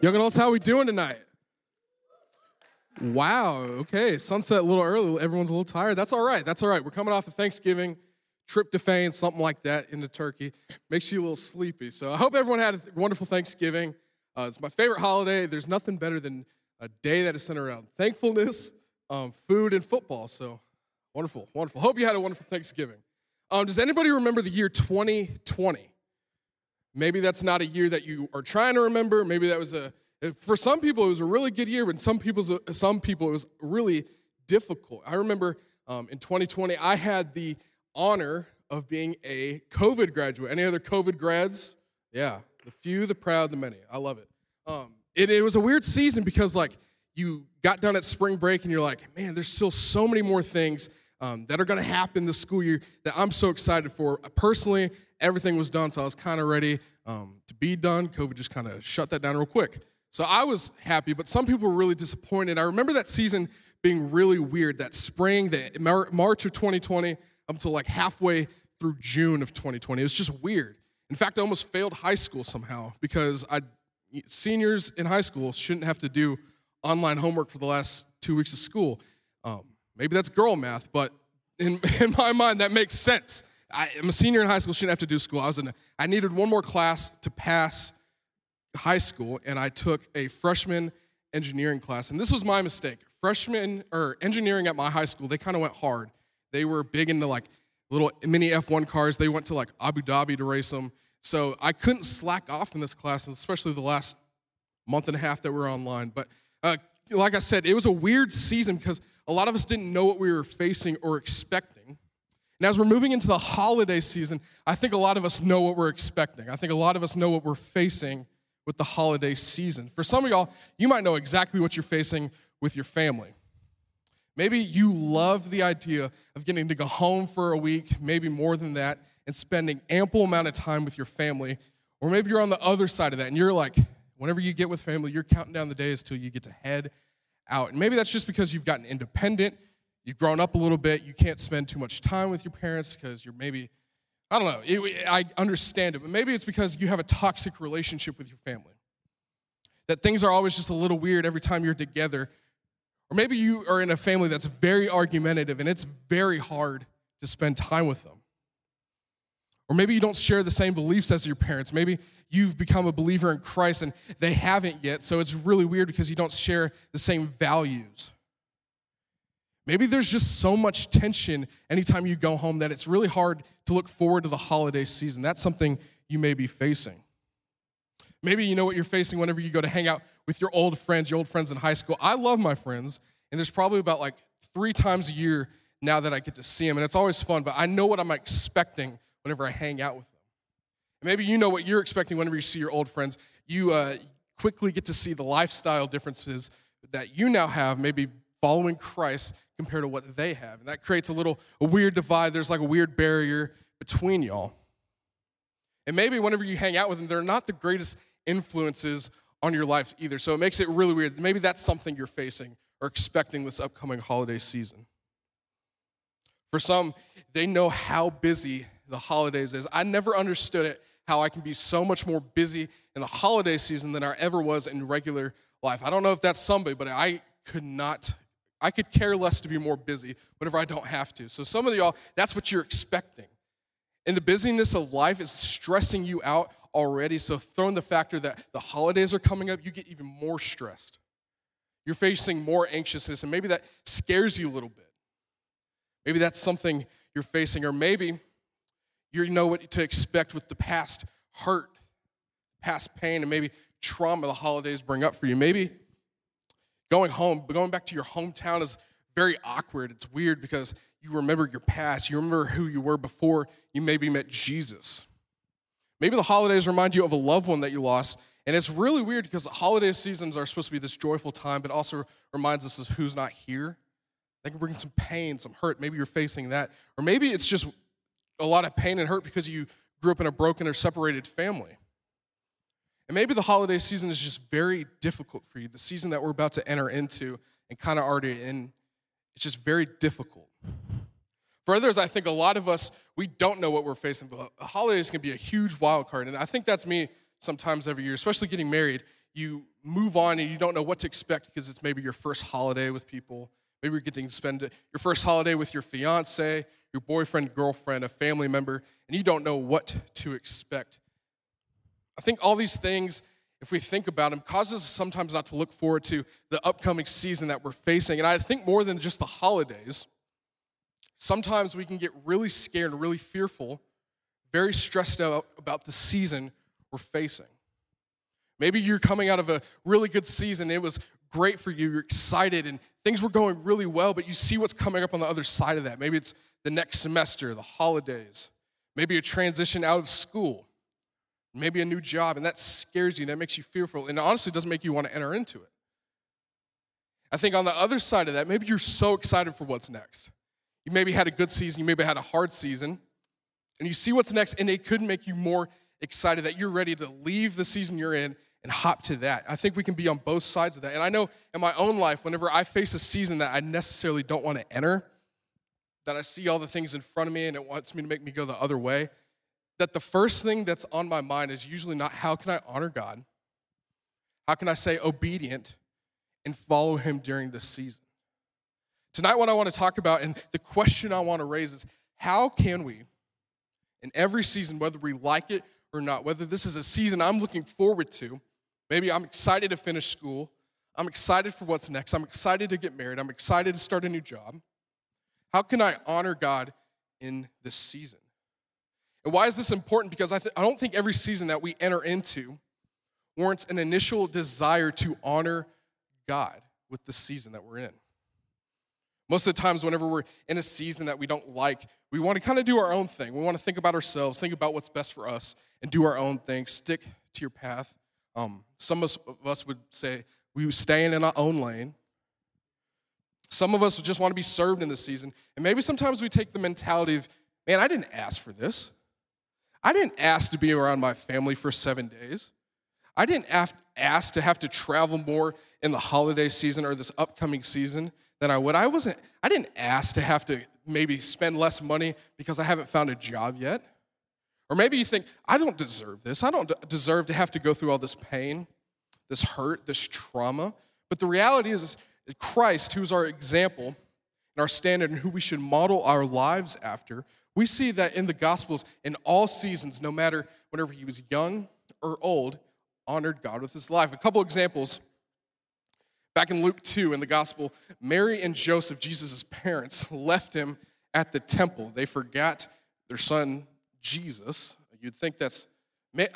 Young adults, how we doing tonight? Wow, okay. Sunset a little early. Everyone's a little tired. That's all right. That's all right. We're coming off of Thanksgiving, tryptophan, something like that into turkey. Makes you a little sleepy. So I hope everyone had a wonderful Thanksgiving. Uh, it's my favorite holiday. There's nothing better than a day that is centered around thankfulness, um, food, and football. So wonderful, wonderful. Hope you had a wonderful Thanksgiving. Um, does anybody remember the year 2020? Maybe that's not a year that you are trying to remember. Maybe that was a, for some people, it was a really good year, but some, people's, some people, it was really difficult. I remember um, in 2020, I had the honor of being a COVID graduate. Any other COVID grads? Yeah, the few, the proud, the many. I love it. Um, it, it was a weird season because, like, you got done at spring break and you're like, man, there's still so many more things um, that are going to happen this school year that I'm so excited for. Personally, everything was done, so I was kind of ready um, to be done. COVID just kind of shut that down real quick. So I was happy, but some people were really disappointed. I remember that season being really weird. That spring, that March of 2020, up until like halfway through June of 2020, it was just weird. In fact, I almost failed high school somehow because I seniors in high school shouldn't have to do online homework for the last two weeks of school. Um, maybe that's girl math, but in, in my mind, that makes sense. I, am a senior in high school, shouldn't have to do school. I was in I needed one more class to pass high school, and I took a freshman engineering class. And this was my mistake. Freshman or engineering at my high school, they kind of went hard. They were big into like little mini F1 cars. They went to like Abu Dhabi to race them. So I couldn't slack off in this class, especially the last month and a half that we were online. But uh, like I said, it was a weird season because a lot of us didn't know what we were facing or expecting. And as we're moving into the holiday season, I think a lot of us know what we're expecting. I think a lot of us know what we're facing with the holiday season. For some of y'all, you might know exactly what you're facing with your family. Maybe you love the idea of getting to go home for a week, maybe more than that, and spending ample amount of time with your family. Or maybe you're on the other side of that and you're like, whenever you get with family, you're counting down the days till you get to head out. And maybe that's just because you've gotten independent, you've grown up a little bit, you can't spend too much time with your parents because you're maybe, I don't know, it, I understand it, but maybe it's because you have a toxic relationship with your family. That things are always just a little weird every time you're together. Or maybe you are in a family that's very argumentative and it's very hard to spend time with them. Or maybe you don't share the same beliefs as your parents. Maybe you've become a believer in Christ and they haven't yet, so it's really weird because you don't share the same values. Maybe there's just so much tension anytime you go home that it's really hard to look forward to the holiday season. That's something you may be facing. Maybe you know what you're facing whenever you go to hang out with your old friends, your old friends in high school. I love my friends, and there's probably about like three times a year now that I get to see them, and it's always fun, but I know what I'm expecting whenever I hang out with them. maybe you know what you're expecting whenever you see your old friends. You uh, quickly get to see the lifestyle differences that you now have, maybe following Christ compared to what they have. And that creates a little a weird divide. There's like a weird barrier between y'all. And maybe whenever you hang out with them, they're not the greatest influences on your life either. So it makes it really weird. Maybe that's something you're facing or expecting this upcoming holiday season. For some, they know how busy the holidays is. I never understood it how I can be so much more busy in the holiday season than I ever was in regular life. I don't know if that's somebody, but I could not, I could care less to be more busy whenever I don't have to. So some of y'all, that's what you're expecting. And the busyness of life is stressing you out already. So throw in the factor that the holidays are coming up, you get even more stressed. You're facing more anxiousness, and maybe that scares you a little bit. Maybe that's something you're facing, or maybe you know what to expect with the past hurt, past pain, and maybe trauma the holidays bring up for you. Maybe going home, going back to your hometown is very awkward. It's weird because you remember your past, you remember who you were before you maybe met Jesus. Maybe the holidays remind you of a loved one that you lost. And it's really weird because the holiday seasons are supposed to be this joyful time, but also reminds us of who's not here. They can bring some pain, some hurt. Maybe you're facing that. Or maybe it's just a lot of pain and hurt because you grew up in a broken or separated family. And maybe the holiday season is just very difficult for you. The season that we're about to enter into and kind of already in, it's just very difficult. For others, I think a lot of us, we don't know what we're facing. The holidays can be a huge wild card. And I think that's me sometimes every year, especially getting married. You move on and you don't know what to expect because it's maybe your first holiday with people. Maybe you're getting to spend your first holiday with your fiance, your boyfriend, girlfriend, a family member, and you don't know what to expect. I think all these things, if we think about them, causes us sometimes not to look forward to the upcoming season that we're facing. And I think more than just the holidays, sometimes we can get really scared and really fearful, very stressed out about the season we're facing. Maybe you're coming out of a really good season, it was great for you, you're excited, and things were going really well, but you see what's coming up on the other side of that. Maybe it's the next semester, the holidays, maybe a transition out of school, maybe a new job, and that scares you, that makes you fearful, and honestly doesn't make you want to enter into it. I think on the other side of that, maybe you're so excited for what's next. You maybe had a good season, you maybe had a hard season, and you see what's next, and it could make you more excited that you're ready to leave the season you're in and hop to that. I think we can be on both sides of that. And I know in my own life, whenever I face a season that I necessarily don't want to enter, that I see all the things in front of me and it wants me to make me go the other way, that the first thing that's on my mind is usually not how can I honor God? How can I say obedient and follow Him during this season? Tonight, what I want to talk about and the question I want to raise is how can we, in every season, whether we like it or not, whether this is a season I'm looking forward to, maybe I'm excited to finish school, I'm excited for what's next, I'm excited to get married, I'm excited to start a new job. How can I honor God in this season? And why is this important? Because I, th- I don't think every season that we enter into warrants an initial desire to honor God with the season that we're in. Most of the times, whenever we're in a season that we don't like, we want to kind of do our own thing. We want to think about ourselves, think about what's best for us, and do our own thing. Stick to your path. Um, some of us would say we were staying in our own lane. Some of us would just want to be served in the season. And maybe sometimes we take the mentality of, man, I didn't ask for this. I didn't ask to be around my family for seven days. I didn't ask to have to travel more in the holiday season or this upcoming season than I would. I wasn't, I didn't ask to have to maybe spend less money because I haven't found a job yet. Or maybe you think, I don't deserve this. I don't deserve to have to go through all this pain, this hurt, this trauma. But the reality is, Christ, who's our example and our standard and who we should model our lives after, we see that in the Gospels, in all seasons, no matter whenever he was young or old, honored God with his life. A couple examples. Back in Luke 2 in the Gospel, Mary and Joseph, Jesus' parents, left him at the temple. They forgot their son Jesus. You'd think that's,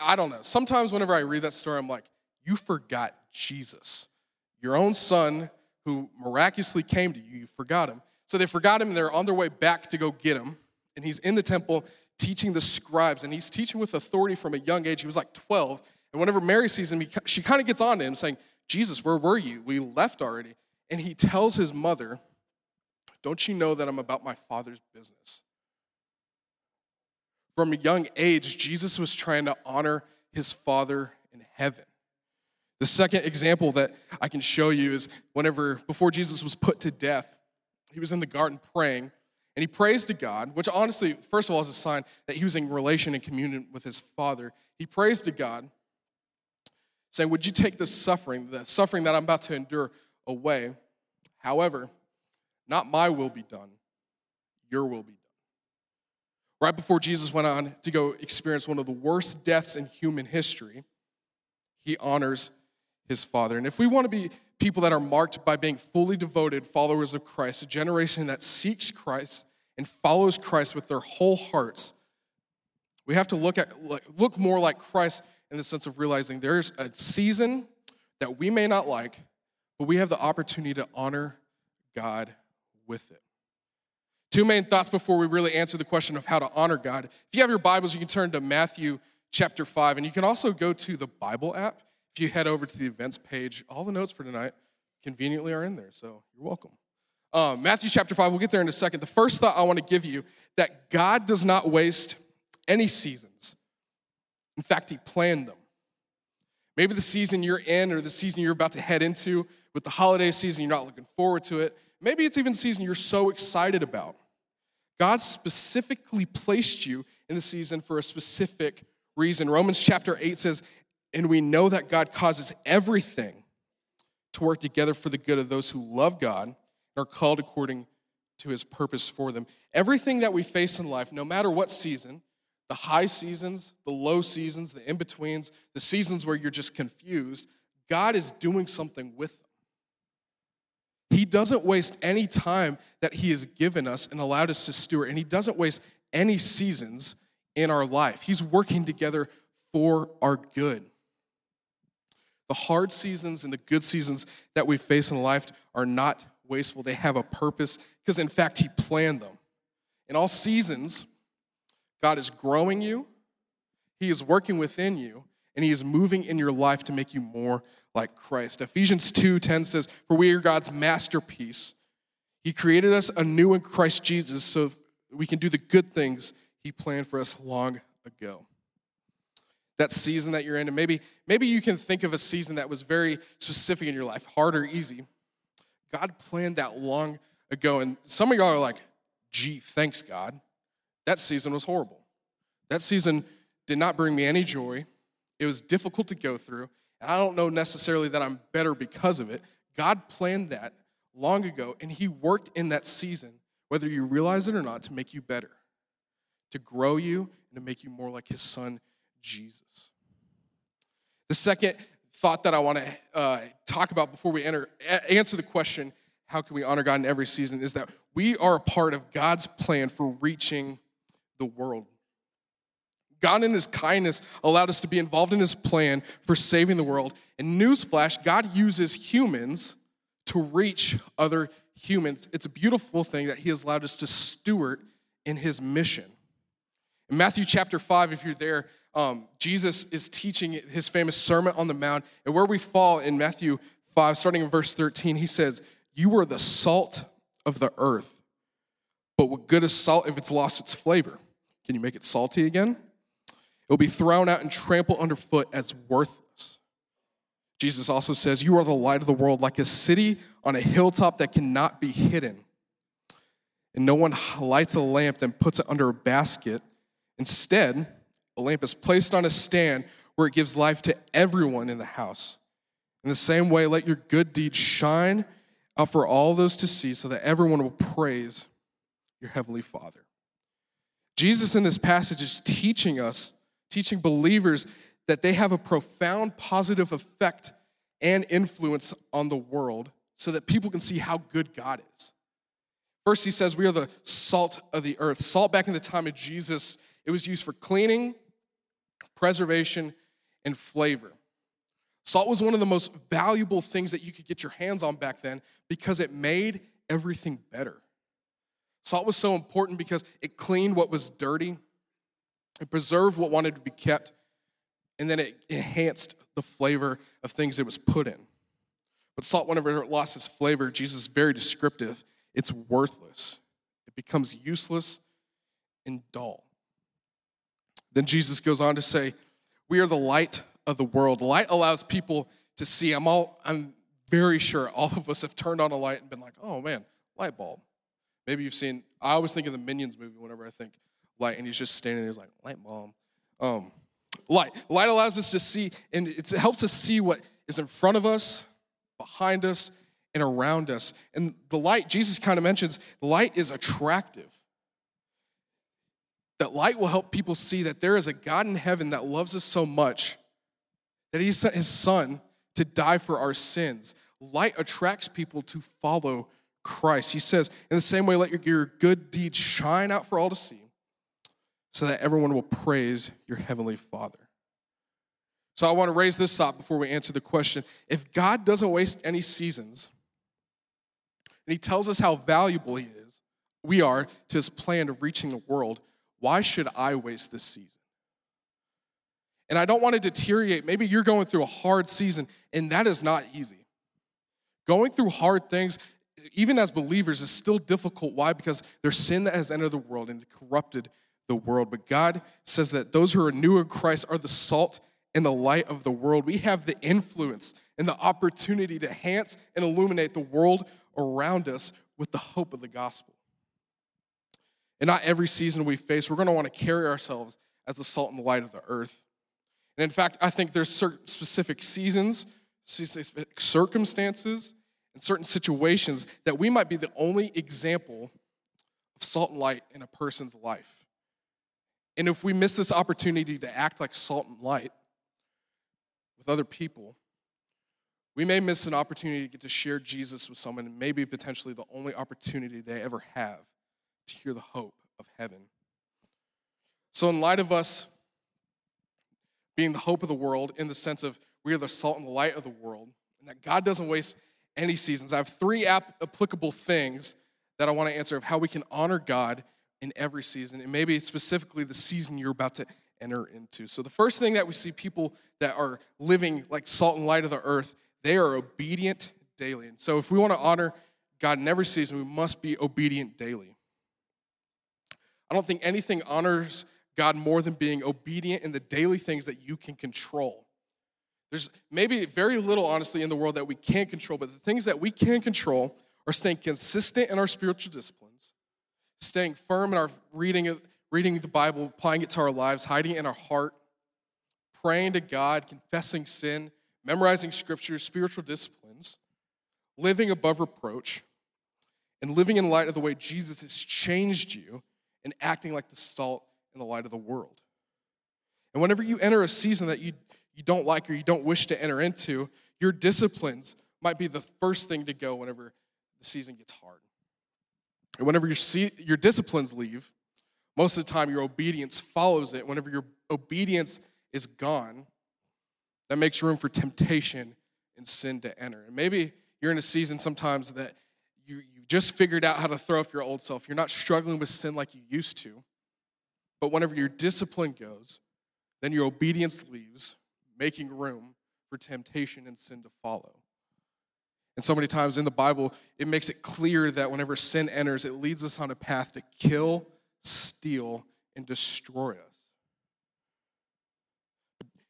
I don't know. Sometimes whenever I read that story, I'm like, you forgot Jesus. Your own son who miraculously came to you, you forgot him. So they forgot him and they're on their way back to go get him. And he's in the temple teaching the scribes, and he's teaching with authority from a young age. He was like 12. And whenever Mary sees him, she kind of gets on to him saying, Jesus, where were you? We left already. And he tells his mother, Don't you know that I'm about my father's business? From a young age, Jesus was trying to honor his Father in heaven. The second example that I can show you is whenever, before Jesus was put to death, he was in the garden praying, and he prays to God, which honestly, first of all, is a sign that he was in relation and communion with his Father. He prays to God, saying, Would you take this suffering, the suffering that I'm about to endure, away? However, not my will be done, your will be done. Right before Jesus went on to go experience one of the worst deaths in human history, he honors his Father. And if we want to be people that are marked by being fully devoted followers of Christ, a generation that seeks Christ and follows Christ with their whole hearts, we have to look at look more like Christ in the sense of realizing there's a season that we may not like, but we have the opportunity to honor God with it. Two main thoughts before we really answer the question of how to honor God. If you have your Bibles, you can turn to Matthew chapter 5, and you can also go to the Bible app. If you head over to the events page, all the notes for tonight conveniently are in there, so you're welcome. Um, Matthew chapter 5, we'll get there in a second. The first thought I want to give you that God does not waste any seasons. In fact, He planned them. Maybe the season you're in or the season you're about to head into with the holiday season, you're not looking forward to it. Maybe it's even a season you're so excited about. God specifically placed you in the season for a specific reason. Romans chapter 8 says, And we know that God causes everything to work together for the good of those who love God and are called according to his purpose for them. Everything that we face in life, no matter what season, the high seasons, the low seasons, the in betweens, the seasons where you're just confused, God is doing something with them. He doesn't waste any time that He has given us and allowed us to steward, and He doesn't waste any seasons in our life. He's working together for our good. The hard seasons and the good seasons that we face in life are not wasteful, they have a purpose because, in fact, He planned them. In all seasons, God is growing you, He is working within you, and He is moving in your life to make you more like Christ. Ephesians 2:10 says, "For we are God's masterpiece. He created us anew in Christ Jesus so we can do the good things he planned for us long ago." That season that you're in, and maybe maybe you can think of a season that was very specific in your life, hard or easy. God planned that long ago, and some of y'all are like, "Gee, thanks God." That season was horrible. That season did not bring me any joy. It was difficult to go through. And I don't know necessarily that I'm better because of it. God planned that long ago, and He worked in that season, whether you realize it or not, to make you better, to grow you, and to make you more like His Son, Jesus. The second thought that I want to uh, talk about before we enter, answer the question, how can we honor God in every season, is that we are a part of God's plan for reaching the world. God, in His kindness, allowed us to be involved in His plan for saving the world. And newsflash, God uses humans to reach other humans. It's a beautiful thing that He has allowed us to steward in His mission. In Matthew chapter 5, if you're there, um, Jesus is teaching his famous Sermon on the Mount. And where we fall in Matthew 5, starting in verse 13, he says, You are the salt of the earth. But what good is salt if it's lost its flavor? Can you make it salty again? It will be thrown out and trampled underfoot as worthless. Jesus also says, You are the light of the world, like a city on a hilltop that cannot be hidden. And no one lights a lamp and puts it under a basket. Instead, a lamp is placed on a stand where it gives life to everyone in the house. In the same way, let your good deeds shine out for all those to see so that everyone will praise your heavenly Father. Jesus in this passage is teaching us teaching believers that they have a profound positive effect and influence on the world so that people can see how good God is. First, he says, We are the salt of the earth. Salt, back in the time of Jesus, it was used for cleaning, preservation, and flavor. Salt was one of the most valuable things that you could get your hands on back then because it made everything better. Salt was so important because it cleaned what was dirty, it preserved what wanted to be kept, and then it enhanced the flavor of things it was put in. But salt, whenever it lost its flavor, Jesus is very descriptive. It's worthless. It becomes useless and dull. Then Jesus goes on to say, We are the light of the world. Light allows people to see. I'm all I'm very sure all of us have turned on a light and been like, oh man, light bulb. Maybe you've seen, I always think of the Minions movie whenever I think light, and he's just standing there, he's like, light bulb. Um, light. Light allows us to see, and it helps us see what is in front of us, behind us, and around us. And the light, Jesus kind of mentions, light is attractive. That light will help people see that there is a God in heaven that loves us so much that he sent his son to die for our sins. Light attracts people to follow Christ. He says, in the same way, let your, your good deeds shine out for all to see so that everyone will praise your heavenly Father. So I want to raise this thought before we answer the question. If God doesn't waste any seasons, and He tells us how valuable He is, we are to His plan of reaching the world, why should I waste this season? And I don't want to deteriorate. Maybe you're going through a hard season, and that is not easy. Going through hard things, even as believers, is still difficult. Why? Because there's sin that has entered the world and corrupted the world. But God says that those who are new in Christ are the salt and the light of the world. We have the influence and the opportunity to enhance and illuminate the world around us with the hope of the gospel. And not every season we face, we're going to want to carry ourselves as the salt and the light of the earth. And in fact, I think there's certain specific seasons specific circumstances, and certain situations that we might be the only example of salt and light in a person's life. And if we miss this opportunity to act like salt and light with other people, we may miss an opportunity to get to share Jesus with someone, and maybe potentially the only opportunity they ever have to hear the hope of heaven. So, in light of us being the hope of the world, in the sense of we are the salt and the light of the world, and that God doesn't waste any seasons, I have three applicable things that I want to answer of how we can honor God in every season, and maybe specifically the season you're about to enter into. So, the first thing that we see people that are living like salt and light of the earth, they are obedient daily. And so, if we want to honor God in every season, we must be obedient daily. I don't think anything honors God more than being obedient in the daily things that you can control. There's maybe very little, honestly, in the world that we can't control, but the things that we can control are staying consistent in our spiritual disciplines, staying firm in our reading, reading the Bible, applying it to our lives, hiding it in our heart, praying to God, confessing sin, memorizing scripture, spiritual disciplines, living above reproach, and living in light of the way Jesus has changed you and acting like the salt in the light of the world. And whenever you enter a season that you, you don't like or you don't wish to enter into, your disciplines might be the first thing to go whenever the season gets hard. And whenever your, your disciplines leave, most of the time your obedience follows it. Whenever your obedience is gone, that makes room for temptation and sin to enter. And maybe you're in a season sometimes that you, you just figured out how to throw off your old self. You're not struggling with sin like you used to. But whenever your discipline goes, then your obedience leaves, making room for temptation and sin to follow. And so many times in the Bible, it makes it clear that whenever sin enters, it leads us on a path to kill, steal, and destroy us.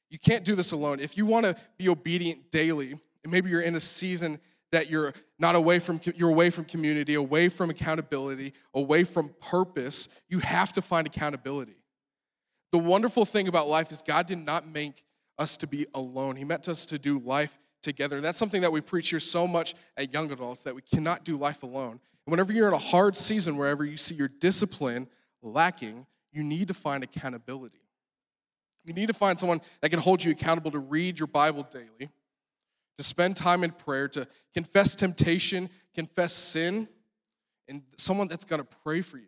You can't do this alone. If you want to be obedient daily, and maybe you're in a season that you're not away from you're away from community away from accountability away from purpose. You have to find accountability. The wonderful thing about life is god did not make us to be alone. He meant us to do life together. And that's something that we preach here so much at young adults that we cannot do life alone. And whenever you're in a hard season wherever you see your discipline lacking you need to find accountability. You need to find someone that can hold you accountable to read your bible daily to spend time in prayer, to confess temptation, confess sin, and someone that's gonna pray for you.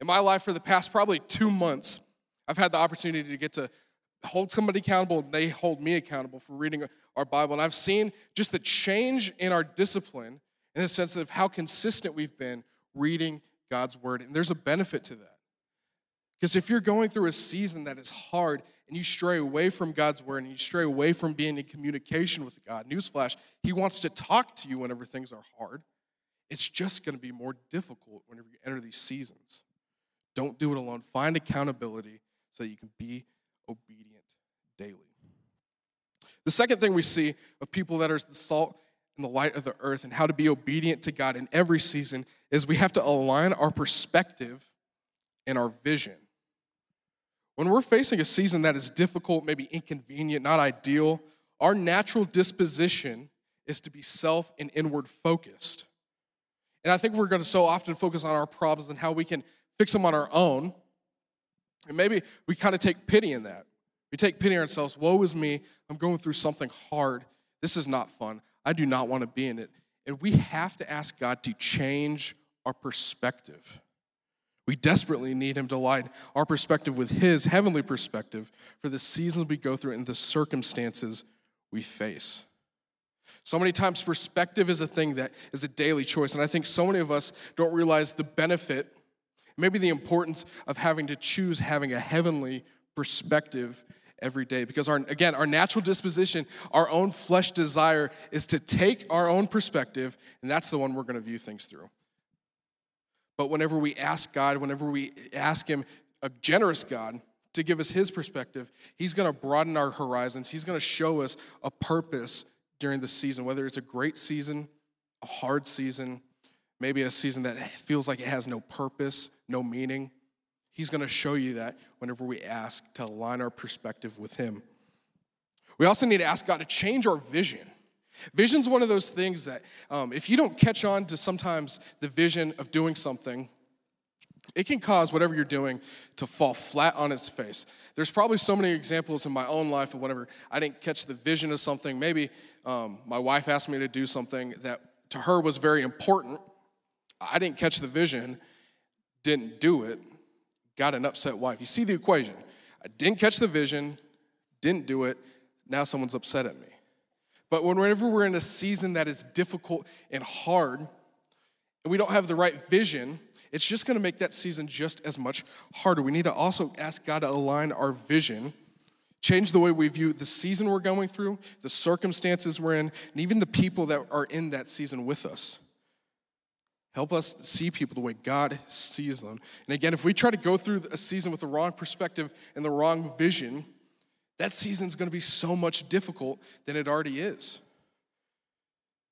In my life, for the past probably two months, I've had the opportunity to get to hold somebody accountable, and they hold me accountable for reading our Bible. And I've seen just the change in our discipline in the sense of how consistent we've been reading God's word. And there's a benefit to that. Because if you're going through a season that is hard and you stray away from God's word and you stray away from being in communication with God, newsflash, He wants to talk to you whenever things are hard. It's just going to be more difficult whenever you enter these seasons. Don't do it alone. Find accountability so that you can be obedient daily. The second thing we see of people that are the salt and the light of the earth and how to be obedient to God in every season is we have to align our perspective and our vision. When we're facing a season that is difficult, maybe inconvenient, not ideal, our natural disposition is to be self and inward focused. And I think we're going to so often focus on our problems and how we can fix them on our own. And maybe we kind of take pity in that. We take pity on ourselves. Woe is me. I'm going through something hard. This is not fun. I do not want to be in it. And we have to ask God to change our perspective. We desperately need Him to align our perspective with His heavenly perspective for the seasons we go through and the circumstances we face. So many times, perspective is a thing that is a daily choice. And I think so many of us don't realize the benefit, maybe the importance of having to choose having a heavenly perspective every day. Because, our, again, our natural disposition, our own flesh desire is to take our own perspective, and that's the one we're going to view things through. But whenever we ask God, whenever we ask Him, a generous God, to give us His perspective, He's gonna broaden our horizons. He's gonna show us a purpose during the season, whether it's a great season, a hard season, maybe a season that feels like it has no purpose, no meaning. He's gonna show you that whenever we ask to align our perspective with Him. We also need to ask God to change our vision. Vision's one of those things that um, if you don't catch on to sometimes the vision of doing something, it can cause whatever you're doing to fall flat on its face. There's probably so many examples in my own life of whenever I didn't catch the vision of something. Maybe um, my wife asked me to do something that to her was very important. I didn't catch the vision, didn't do it, got an upset wife. You see the equation. I didn't catch the vision, didn't do it, now someone's upset at me. But whenever we're in a season that is difficult and hard, and we don't have the right vision, it's just gonna make that season just as much harder. We need to also ask God to align our vision, change the way we view the season we're going through, the circumstances we're in, and even the people that are in that season with us. Help us see people the way God sees them. And again, if we try to go through a season with the wrong perspective and the wrong vision, that season's gonna be so much difficult than it already is.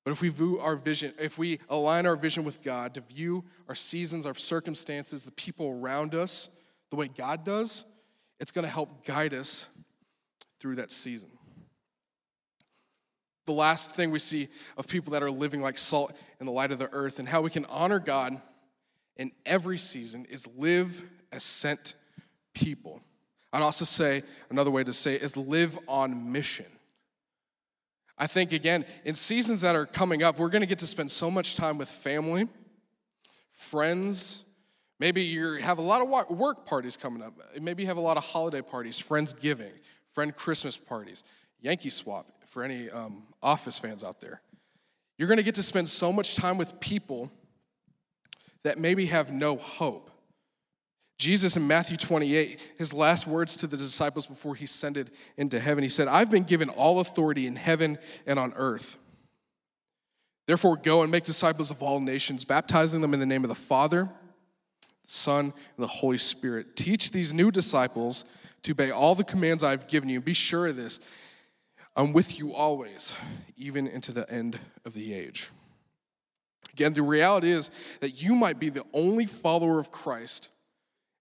But if we view our vision, if we align our vision with God to view our seasons, our circumstances, the people around us the way God does, it's gonna help guide us through that season. The last thing we see of people that are living like salt in the light of the earth and how we can honor God in every season is live as sent people. I'd also say another way to say is live on mission. I think, again, in seasons that are coming up, we're going to get to spend so much time with family, friends. Maybe you have a lot of work parties coming up. Maybe you have a lot of holiday parties, Friendsgiving, friend Christmas parties, Yankee swap for any um, office fans out there. You're going to get to spend so much time with people that maybe have no hope. Jesus in Matthew 28, his last words to the disciples before he ascended into heaven, he said, I've been given all authority in heaven and on earth. Therefore, go and make disciples of all nations, baptizing them in the name of the Father, the Son, and the Holy Spirit. Teach these new disciples to obey all the commands I've given you. Be sure of this I'm with you always, even into the end of the age. Again, the reality is that you might be the only follower of Christ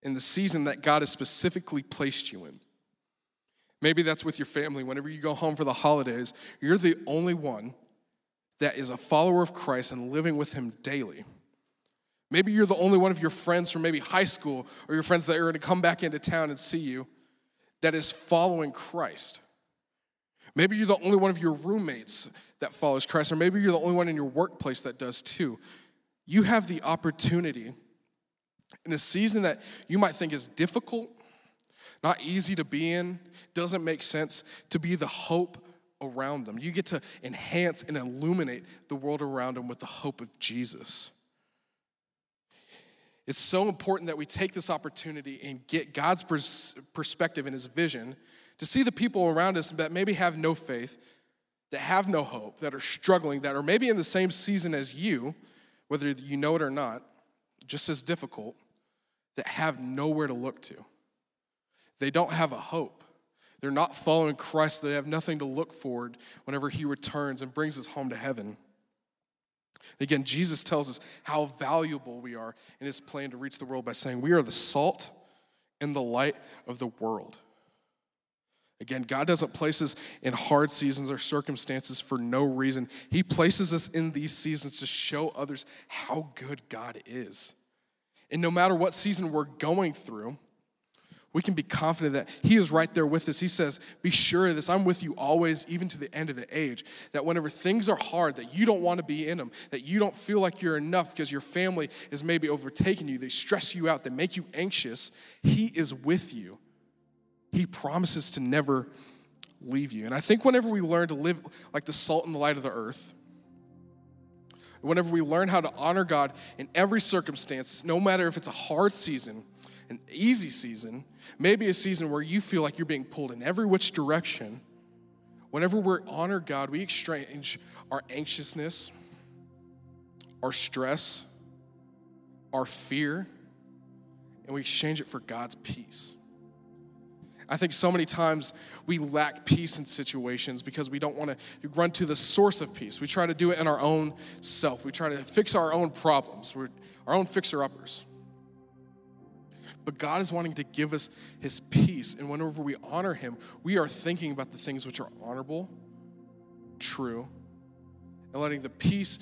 in the season that God has specifically placed you in. Maybe that's with your family. Whenever you go home for the holidays, you're the only one that is a follower of Christ and living with Him daily. Maybe you're the only one of your friends from maybe high school or your friends that are going to come back into town and see you that is following Christ. Maybe you're the only one of your roommates that follows Christ, or maybe you're the only one in your workplace that does too. You have the opportunity in a season that you might think is difficult, not easy to be in, doesn't make sense, to be the hope around them. You get to enhance and illuminate the world around them with the hope of Jesus. It's so important that we take this opportunity and get God's pers- perspective and his vision to see the people around us that maybe have no faith, that have no hope, that are struggling, that are maybe in the same season as you, whether you know it or not, just as difficult that have nowhere to look to. They don't have a hope. They're not following Christ. They have nothing to look forward whenever He returns and brings us home to heaven. Again, Jesus tells us how valuable we are in His plan to reach the world by saying, We are the salt and the light of the world. Again, God doesn't place us in hard seasons or circumstances for no reason. He places us in these seasons to show others how good God is. And no matter what season we're going through, we can be confident that He is right there with us. He says, Be sure of this. I'm with you always, even to the end of the age. That whenever things are hard, that you don't want to be in them, that you don't feel like you're enough because your family is maybe overtaking you, they stress you out, they make you anxious, He is with you. He promises to never leave you. And I think whenever we learn to live like the salt and the light of the earth, whenever we learn how to honor God in every circumstance, no matter if it's a hard season, an easy season, maybe a season where you feel like you're being pulled in every which direction, whenever we honor God, we exchange our anxiousness, our stress, our fear, and we exchange it for God's peace. I think so many times we lack peace in situations because we don't want to run to the source of peace. We try to do it in our own self. We try to fix our own problems. We're our own fixer uppers. but God is wanting to give us his peace. And whenever we honor him, we are thinking about the things which are honorable, true, and letting the peace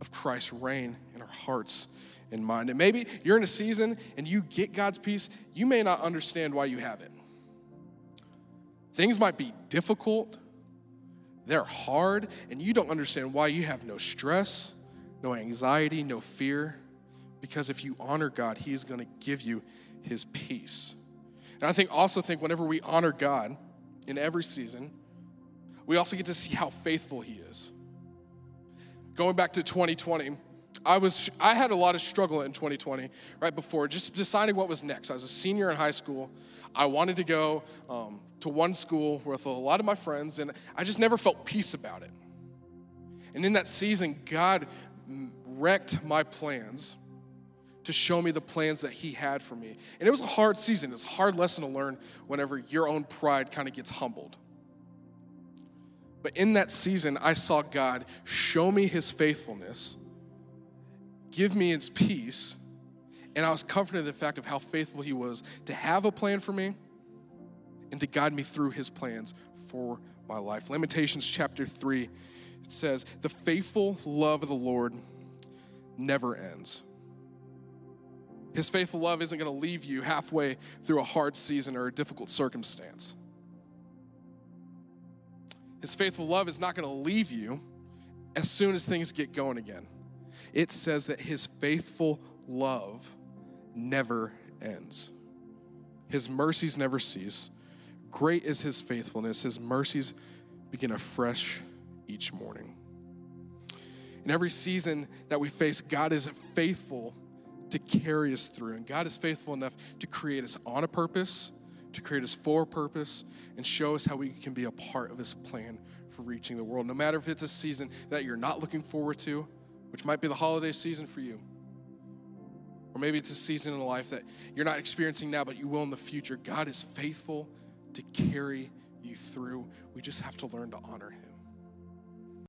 of Christ reign in our hearts and mind. And maybe you're in a season and you get God's peace, you may not understand why you have it. Things might be difficult, they're hard, and you don't understand why you have no stress, no anxiety, no fear. Because if you honor God, He is going to give you His peace. And I think also think whenever we honor God in every season, we also get to see how faithful He is. Going back to 2020, I was I had a lot of struggle in 2020 right before just deciding what was next. I was a senior in high school. I wanted to go um, to one school with a lot of my friends, and I just never felt peace about it. And in that season, God wrecked my plans to show me the plans that He had for me. And it was a hard season. It's a hard lesson to learn whenever your own pride kind of gets humbled. But in that season, I saw God show me His faithfulness give me his peace. And I was comforted in the fact of how faithful he was to have a plan for me and to guide me through his plans for my life. Lamentations chapter 3, it says, The faithful love of the Lord never ends. His faithful love isn't going to leave you halfway through a hard season or a difficult circumstance. His faithful love is not going to leave you as soon as things get going again it says that his faithful love never ends. His mercies never cease. Great is his faithfulness. His mercies begin afresh each morning. In every season that we face, God is faithful to carry us through. And God is faithful enough to create us on a purpose, to create us for a purpose, and show us how we can be a part of his plan for reaching the world. No matter if it's a season that you're not looking forward to, which might be the holiday season for you. Or maybe it's a season in life that you're not experiencing now, but you will in the future. God is faithful to carry you through. We just have to learn to honor Him.